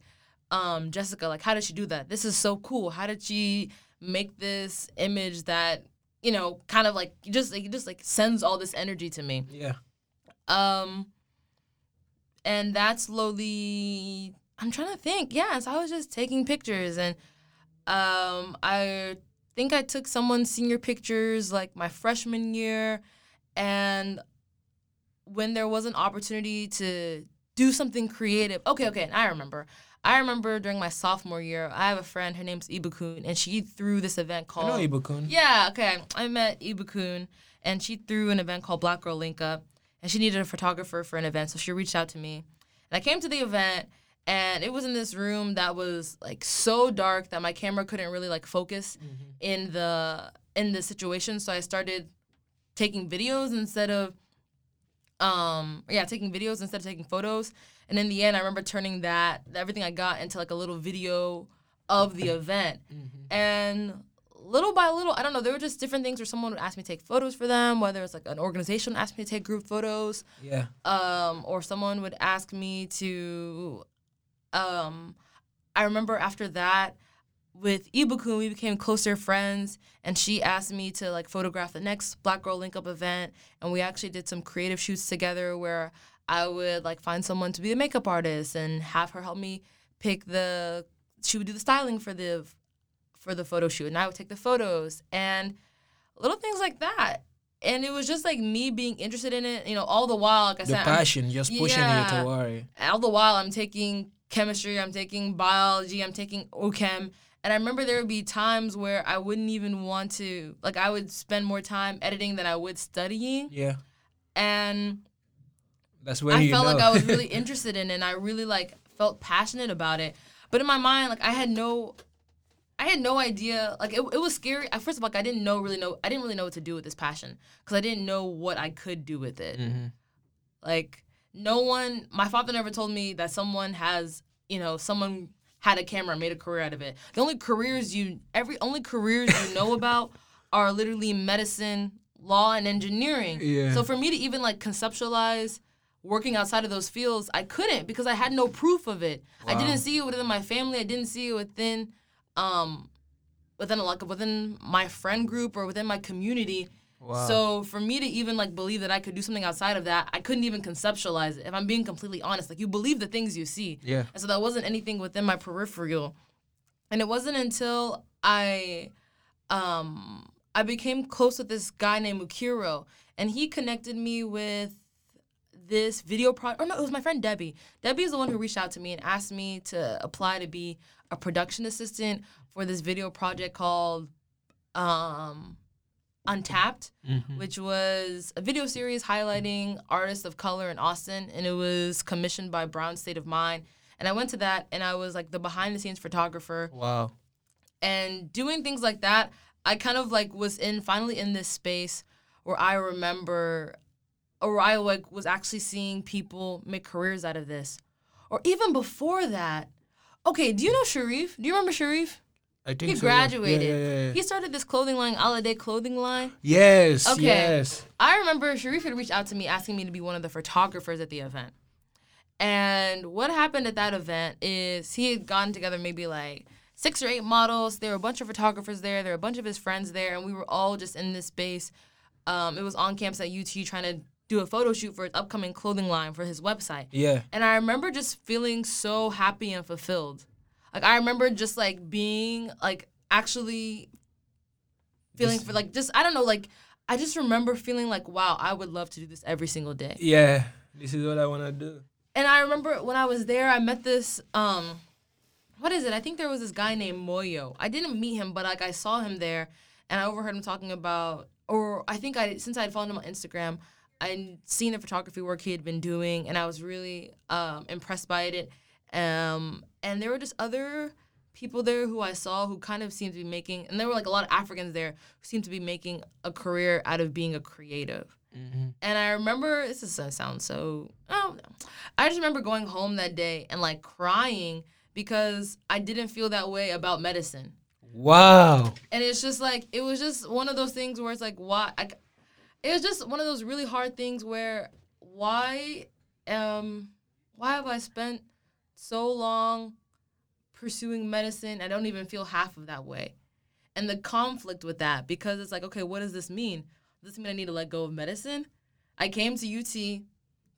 um, Jessica. Like, how did she do that? This is so cool. How did she make this image that, you know, kind of like just like just like sends all this energy to me? Yeah. Um, and that slowly, I'm trying to think. Yeah, so I was just taking pictures, and um, I think I took someone's senior pictures like my freshman year, and when there was an opportunity to do something creative. Okay, okay, and I remember. I remember during my sophomore year, I have a friend. Her name's Ibukun, and she threw this event I called. know Ibukun. Yeah, okay. I met Ibukun and she threw an event called Black Girl Link Up and she needed a photographer for an event, so she reached out to me. And I came to the event and it was in this room that was like so dark that my camera couldn't really like focus in the in the situation. So I started taking videos instead of um yeah, taking videos instead of taking photos. And in the end I remember turning that everything I got into like a little video of the event. And little by little, I don't know, there were just different things where someone would ask me to take photos for them, whether it's like an organization asked me to take group photos, Yeah. um, or someone would ask me to um I remember after that with Ibukun we became closer friends and she asked me to like photograph the next Black Girl Link Up event and we actually did some creative shoots together where I would like find someone to be a makeup artist and have her help me pick the she would do the styling for the for the photo shoot and I would take the photos and little things like that. And it was just like me being interested in it, you know, all the while, like I The said, I'm- passion just pushing Yeah. you to worry. all the while I'm taking chemistry, I'm taking biology, I'm taking OChem. And I remember there would be times where I wouldn't even want to, like, I would spend more time editing than I would studying. Yeah. And That's when I felt know. like I was really interested in it and I really, like, felt passionate about it. But in my mind, like, I had no. I had no idea. Like it, it was scary. First of all, like, I didn't know really know. I didn't really know what to do with this passion because I didn't know what I could do with it. Mhm. Like no one, my father never told me that someone has, you know, someone had a camera made a career out of it. The only careers you, every only careers you know about are literally medicine, law, and engineering. Yeah. So for me to even like conceptualize working outside of those fields, I couldn't because I had no proof of it. I didn't see it within my family. I didn't see it within, um, within a, like within my friend group or within my community. Wow. So for me to even like believe that I could do something outside of that, I couldn't even conceptualize it. If I'm being completely honest, like you believe the things you see. Yeah. And so that wasn't anything within my peripheral. And it wasn't until I um I became close with this guy named Mukiro and he connected me with this video project. Or no, it was my friend Debbie. Debbie is the one who reached out to me and asked me to apply to be a production assistant for this video project called um Untapped, which was a video series highlighting artists of color in Austin, and it was commissioned by Brown State of Mind. And I went to that, and I was like the behind the scenes photographer, Wow. and doing things like that. I kind of like was in finally in this space where I remember, or I like was actually seeing people make careers out of this, or even before that. Okay, do you know Sharif? Do you remember Sharif? I think He so, graduated. Yeah, yeah, yeah. He started this clothing line, Holiday Clothing Line. Yes. Okay. Yes. I remember Sharif had reached out to me asking me to be one of the photographers at the event. And what happened at that event is he had gotten together maybe like six or eight models. There were a bunch of photographers there. There were a bunch of his friends there, and we were all just in this space. Um, it was on campus at UT trying to do a photo shoot for his upcoming clothing line for his website. Yeah. And I remember just feeling so happy and fulfilled. Like I remember just like being like actually feeling for like just I don't know like I just remember feeling like wow I would love to do this every single day. Yeah. This is what I want to do. And I remember when I was there I met this um what is it? I think there was this guy named Moyo. I didn't meet him but like I saw him there and I overheard him talking about or I think I since I had followed him on Instagram I'd seen the photography work he had been doing and I was really um, impressed by it. Um, and there were just other people there who I saw who kind of seemed to be making, and there were like a lot of Africans there who seemed to be making a career out of being a creative. And I remember this is gonna sound so I don't know. I just remember going home that day and like crying because I didn't feel that way about medicine. Wow. And it's just like it was just one of those things where it's like why I, it was just one of those really hard things where why um why have I spent so long pursuing medicine? I don't even feel half of that way. And the conflict with that because it's like okay, what does this mean? Does this mean I need to let go of medicine? I came to UT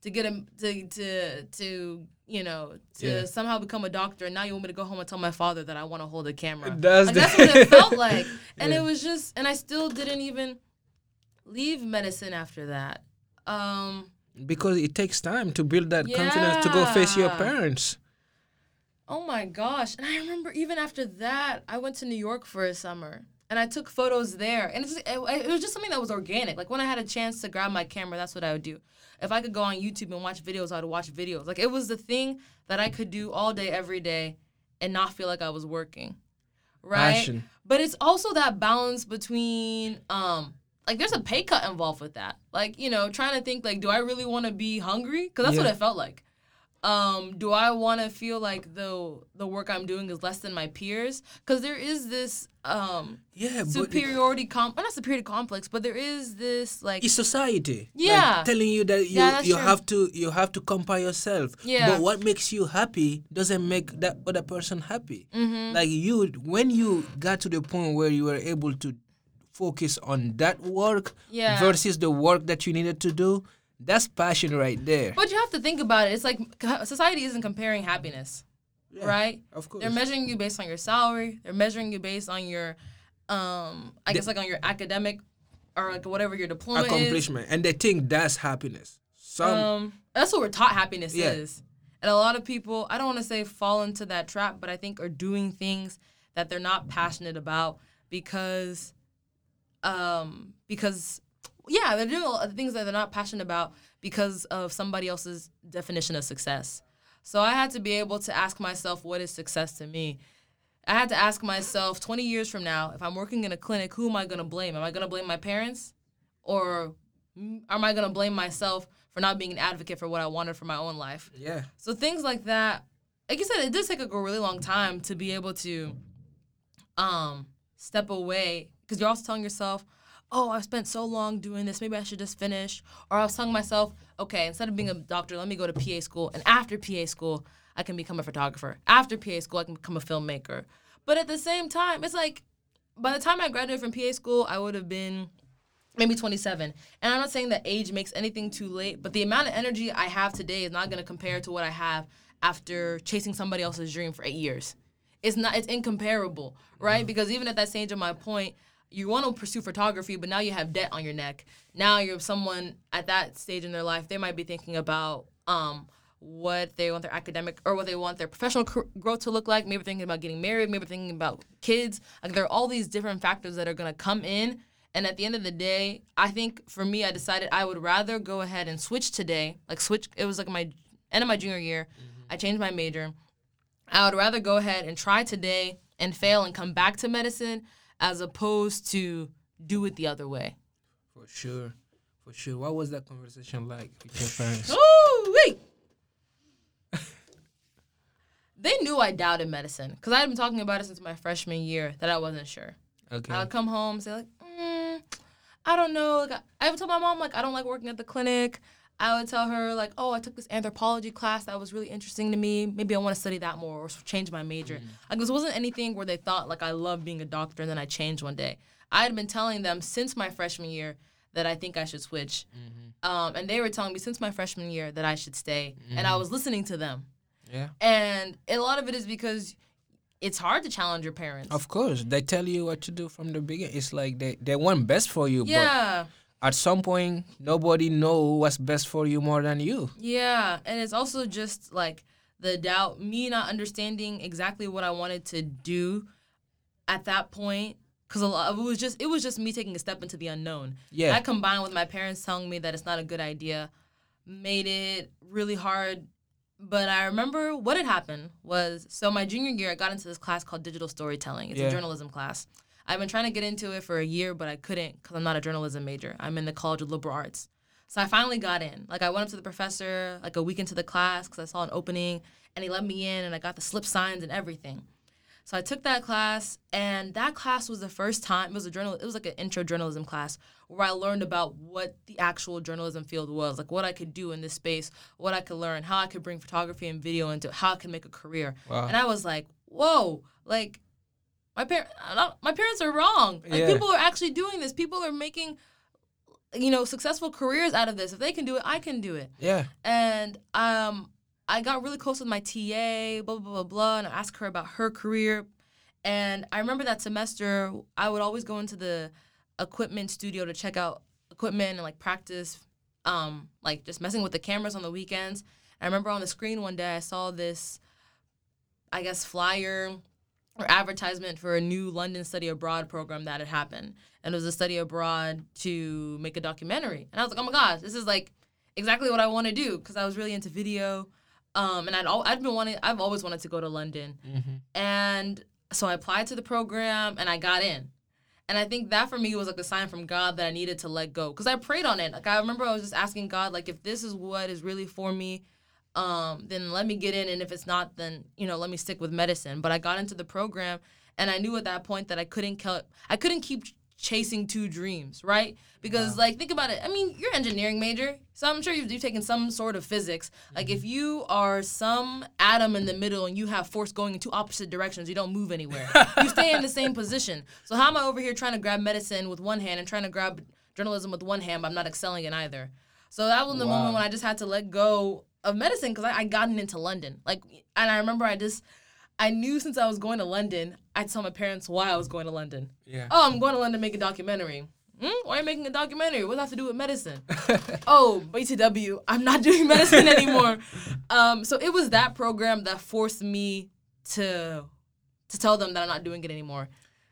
to get a to to to you know to Yeah. somehow become a doctor and now you want me to go home and tell my father that I want to hold a camera. That's Like, that's what it felt like. And Yeah. it was just, and I still didn't even leave medicine after that. Um, Because it takes time to build that confidence to go face your parents. oh my gosh. And I remember even after that, I went to New York for a summer and I took photos there. And it's, it, it was just something that was organic. Like when I had a chance to grab my camera, that's what I would do. If I could go on YouTube and watch videos, I would watch videos. Like it was the thing that I could do all day, every day and not feel like I was working. Right? Passion. But it's also that balance between um like there's a pay cut involved with that. Like, you know, trying to think like do I really want to be hungry? Cuz that's what Yeah. it felt like. Um do I want to feel like the the work I'm doing is less than my peers? Cuz there is this um Yeah, superiority com not superiority complex, but there is this like it's society. Like, Yeah. telling you that you Yeah, you true. have to you have to compare yourself. Yeah. But what makes you happy doesn't make that other person happy. Mm-hmm. Like you when you got to the point where you were able to focus on that work Yeah. versus the work that you needed to do, that's passion right there. But you have to think about it. It's like society isn't comparing happiness. Yeah, right? Of course. They're measuring you based on your salary. They're measuring you based on your, um, I guess like on your academic, or like whatever your diploma is. accomplishment. And they think that's happiness. Some Um, that's what we're taught happiness Yeah. is, and a lot of people, I don't want to say fall into that trap, but I think are doing things that they're not passionate about because, um, because, yeah, they're doing of things that they're not passionate about because of somebody else's definition of success. So I had to be able to ask myself, what is success to me? I had to ask myself 20 years from now, if I'm working in a clinic, who am I going to blame? Am I going to blame my parents? Or mm, am I going to blame myself for not being an advocate for what I wanted for my own life? yeah. So things like that, like you said, it did take a really long time to be able to um, step away, because you're also telling yourself, oh, I've spent so long doing this. Maybe I should just finish. Or I was telling myself, okay, instead of being a doctor, let me go to PA school. And after PA school, I can become a photographer. After PA school, I can become a filmmaker. But at the same time, it's like by the time I graduated from PA school, I would have been maybe 27. And I'm not saying that age makes anything too late, but the amount of energy I have today is not going to compare to what I have after chasing somebody else's dream for 8 years. It's not it's incomparable, right? Mm-hmm. Because even at that stage of my point, you want to pursue photography, but now you have debt on your neck. Now you're someone at that stage in their life, they might be thinking about um what they want their academic or what they want their professional growth to look like. Maybe thinking about getting married. Maybe thinking about kids. Like there are all these different factors that are gonna come in. And at the end of the day, I think for me, I decided I would rather go ahead and switch today. Like switch. It was like my end of my junior year. Mm-hmm. I changed my major. I would rather go ahead and try today and fail and come back to medicine as opposed to do it the other way. For sure. For sure. What was that conversation like with your parents? Oh, wait they knew I doubted medicine because I had been talking about it since my freshman year that I wasn't sure. Okay. I would come home and say like, mm, I don't know. Like I, I would tell my mom like I don't like working at the clinic. I would tell her like, oh, I took this anthropology class that was really interesting to me. Maybe I want to study that more or change my major. Mm-hmm. Like this wasn't anything where they thought like I love being a doctor and then I changed one day. I had been telling them since my freshman year that I think I should switch, mm-hmm. um, and they were telling me since my freshman year that I should stay, mm-hmm. and I mm-hmm. was listening to them. Yeah. And a lot of it is because it's hard to challenge your parents. Of course, they tell you what to do from the beginning. It's like they they want best for you. Yeah. But at some point, nobody know what's best for you more than you. Yeah, and it's also just like the doubt, me not understanding exactly what I wanted to do at that point because a lot it was just it was just me taking a step into the unknown. Yeah. That combined with my parents telling me that it's not a good idea made it really hard but I remember what had happened was so my junior year I got into this class called digital storytelling. It's yeah. a journalism class. I've been trying to get into it for a year, but I couldn't because I'm not a journalism major. I'm in the College of Liberal Arts. So I finally got in. Like I went up to the professor like a week into the class because I saw an opening, and he let me in, and I got the slip signs and everything. So I took that class, and that class was the first time it was a journal. It was like an intro journalism class where I learned about what the actual journalism field was, like what I could do in this space, what I could learn, how I could bring photography and video into, how I could make a career. Wow. And I was like, whoa, like my parents, my parents are wrong. Like yeah. people are actually doing this. People are making you know successful careers out of this if they can do it i can do it yeah and um I got really close with my TA, blah, blah, blah, blah, and I asked her about her career. And I remember that semester, I would always go into the equipment studio to check out equipment and like practice, um, like just messing with the cameras on the weekends. And I remember on the screen one day, I saw this, I guess, flyer or advertisement for a new London study abroad program that had happened. And it was a study abroad to make a documentary. And I was like, oh my gosh, this is like exactly what I want to do because I was really into video. Um, and I'd al- I'd been wanting I've always wanted to go to London, mm-hmm. and so I applied to the program and I got in. And I think that for me was like a sign from God that I needed to let go because I prayed on it. Like I remember I was just asking God like if this is what is really for me, um, then let me get in, and if it's not, then you know let me stick with medicine. But I got into the program, and I knew at that point that I couldn't ke- I couldn't keep chasing two dreams, right? Because wow. like think about it. I mean, you're engineering major, so I'm sure you've, you've taken some sort of physics. Mm-hmm. Like if you are some atom in the middle and you have force going in two opposite directions, you don't move anywhere. you stay in the same position. So how am I over here trying to grab medicine with one hand and trying to grab journalism with one hand, but I'm not excelling in either. So that was the wow. moment when I just had to let go of medicine because I, I gotten into London. Like, and I remember I just I knew since I was going to London, I'd tell my parents why I was going to London. Yeah. Oh, I'm going to London to make a documentary. Hmm? Why are you making a documentary? What does that have to do with medicine? oh, BTW, I'm not doing medicine anymore. um, so it was that program that forced me to to tell them that I'm not doing it anymore.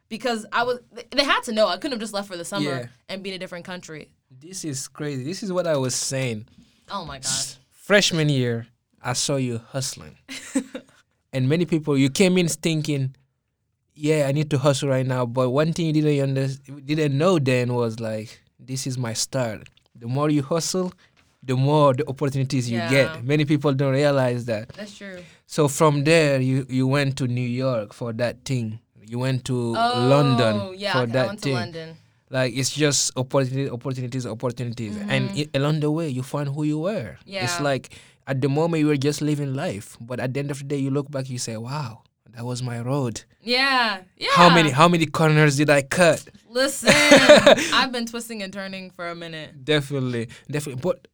Because I was they had to know. I couldn't have just left for the summer yeah. and be in a different country. This is crazy. This is what I was saying. Oh my gosh. Freshman year, I saw you hustling. and many people you came in thinking yeah i need to hustle right now but one thing you didn't under, didn't know then was like this is my start the more you hustle the more the opportunities you yeah. get many people don't realize that that's true so from there you you went to new york for that thing You went to Oh, London yeah, for that went thing. to London. Like it's just opportunity, opportunities, opportunities, and i along the way you find who you were. Yeah. It's Mm-hmm. Like at the moment you were just living life, but at the end of the day you look back, you say, "Wow, that was my road. Yeah, yeah. How many how many corners did I cut?" Listen, I've been twisting and turning for a minute. Definitely, definitely. But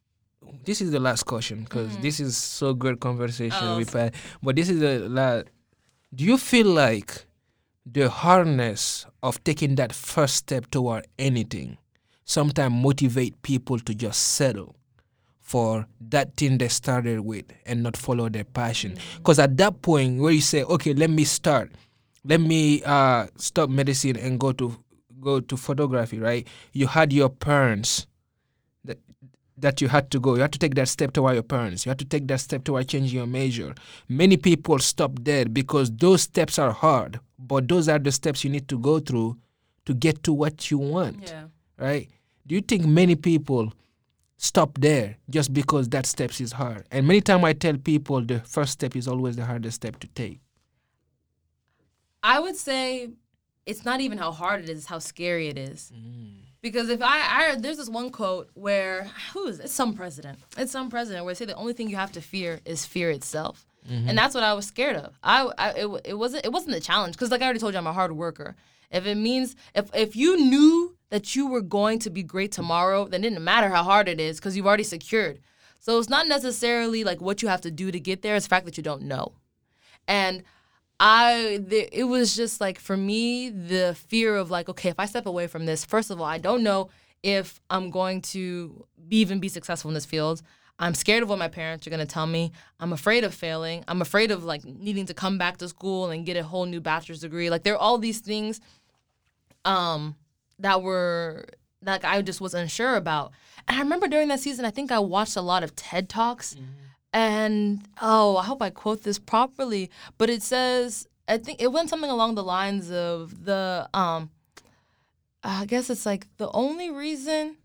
this is the last question because this is so good conversation Mm-hmm. Oh, we've had. But this is the last. Do you feel like the hardness of taking that first step toward anything sometimes motivate people to just settle for that thing they started with and not follow their passion? Because at that point where you say, okay, let me start, let me uh, stop medicine and go to go to photography, right? You had your parents that you had to go. You had to take that step toward your parents. You had to take that step toward changing your major. Many people stop there because those steps are hard, but those are the steps you need to go through to get to what you want, Yeah. right? Do you think many people stop there just because that steps is hard? And many times I tell people the first step is always the hardest step to take. I would say it's not even how hard it is, it's how scary it is. Mm. Because if I, I there's this one quote where who is it? it's some president. It's some president where they say the only thing you have to fear is fear itself. Mm-hmm. And that's what I was scared of. I, I it, it wasn't it wasn't a challenge because like I already told you I'm a hard worker. If it means if if you knew that you were going to be great tomorrow, then it didn't matter how hard it is because you've already secured. So it's not necessarily like what you have to do to get there. It's the fact that you don't know. And I, the, it was just like for me, the fear of like, okay, if I step away from this, first of all, I don't know if I'm going to be, even be successful in this field. I'm scared of what my parents are going to tell me. I'm afraid of failing. I'm afraid of like needing to come back to school and get a whole new bachelor's degree. Like there are all these things um that were like I just was unsure about. And I remember during that season, I think I watched a lot of TED Talks. And oh, I hope I quote this properly, but it says I think it went something along the lines of the um I guess it's like the only reason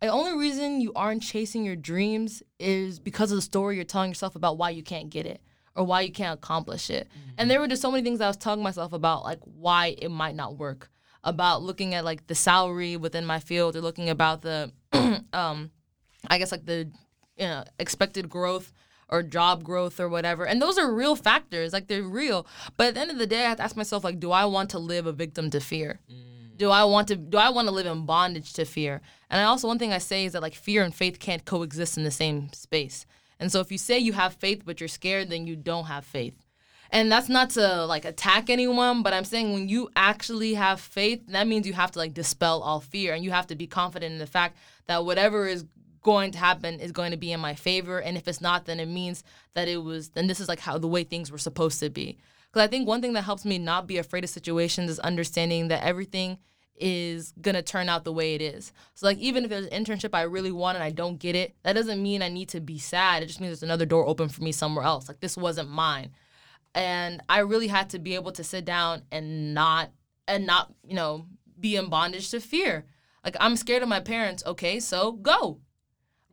the only reason you aren't chasing your dreams is because of the story you're telling yourself about why you can't get it or why you can't accomplish it. And there were just so many things I was telling myself about like why it might not work. About looking at like the salary within my field or looking about the um I guess like the you know expected growth or job growth or whatever. And those are real factors, like they're real. But at the end of the day, I have to ask myself like do I want to live a victim to fear? Mm. Do I want to do I want to live in bondage to fear? And I also one thing I say is that like fear and faith can't coexist in the same space. And so if you say you have faith but you're scared, then you don't have faith. And that's not to like attack anyone, but I'm saying when you actually have faith, that means you have to like dispel all fear and you have to be confident in the fact that whatever is going to happen is going to be in my favor. And if it's not, then it means that it was then this is like how the way things were supposed to be. Because I think one thing that helps me not be afraid of situations is understanding that everything is gonna turn out the way it is. So like even if there's an internship I really want and I don't get it, that doesn't mean I need to be sad. It just means there's another door open for me somewhere else. Like this wasn't mine. And I really had to be able to sit down and not and not, you know, be in bondage to fear. Like I'm scared of my parents. Okay, so go.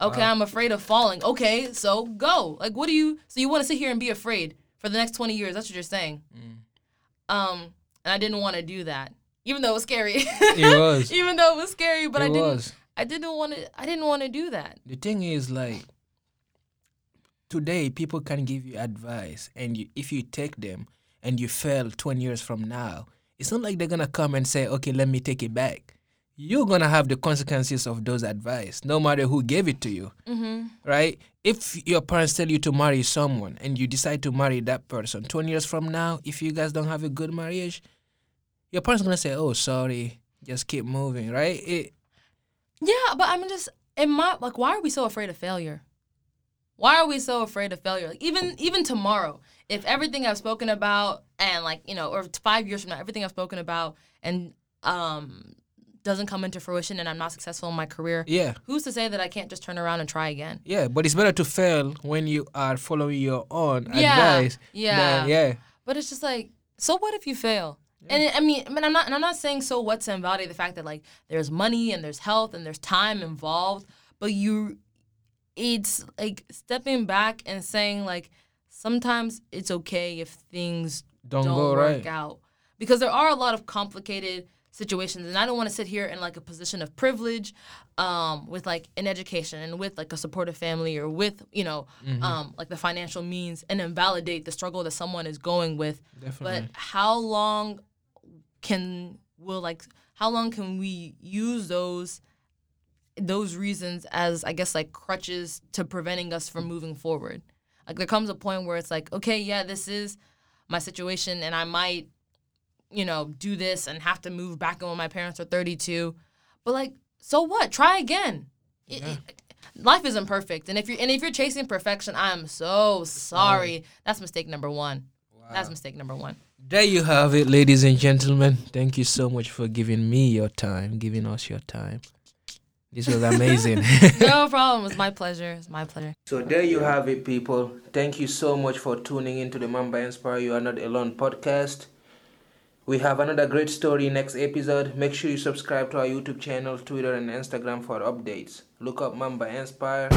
Okay, I'm afraid of falling. Okay, so go. Like what do you so you want to sit here and be afraid for the next 20 years? That's what you're saying. Um and I didn't want to do that. Even though it was scary. It was. Even though it was scary, but I didn't was. I didn't want to I didn't want to do that. The thing is, like, today people can give you advice, and you, if you take them and you fail 20 years from now, it's not like they're gonna come and say, okay, let me take it back. You're gonna have the consequences of those advice, no matter who gave it to you, Mm-hmm. right? If your parents tell you to marry someone and you decide to marry that person, 20 years from now, if you guys don't have a good marriage, your parents gonna say, oh, sorry, just keep moving, right? It, Yeah, but I'm just in my like why are we so afraid of failure? Why are we so afraid of failure? Like even even tomorrow, if everything I've spoken about and like, you know, or 5 years from now everything I've spoken about and um doesn't come into fruition and I'm not successful in my career, yeah. who's to say that I can't just turn around and try again? Yeah, but it's better to fail when you are following your own Yeah, advice. yeah. than- yeah. But it's just like, so what if you fail? And I mean, I mean, I'm not, and I'm not saying so what to invalidate the fact that like there's money and there's health and there's time involved, but you, it's like stepping back and saying like sometimes it's okay if things Don't don't, go work right. out because there are a lot of complicated situations and i don't want to sit here in like a position of privilege um, with like an education and with like a supportive family or with you know um, like the financial means and invalidate the struggle that someone is going with Definitely. but how long can will like how long can we use those those reasons as I guess like crutches to preventing us from moving forward. Like there comes a point where it's like, okay, yeah, this is my situation and I might, you know, do this and have to move back in when my parents are 32. But like, so what? Try again. It- it- life isn't perfect. And if you're and if you're chasing perfection, I'm so sorry. That's mistake number one. That's mistake number one. There you have it, ladies and gentlemen. Thank you so much for giving me your time, giving us your time. This was amazing. No problem. It's my pleasure. It's my pleasure. So there you have it, people. Thank you so much for tuning into the Mamba Inspire You Are Not Alone podcast. We have another great story next episode. Make sure you subscribe to our YouTube channel, Twitter, and Instagram for updates. Look up Mamba Inspire.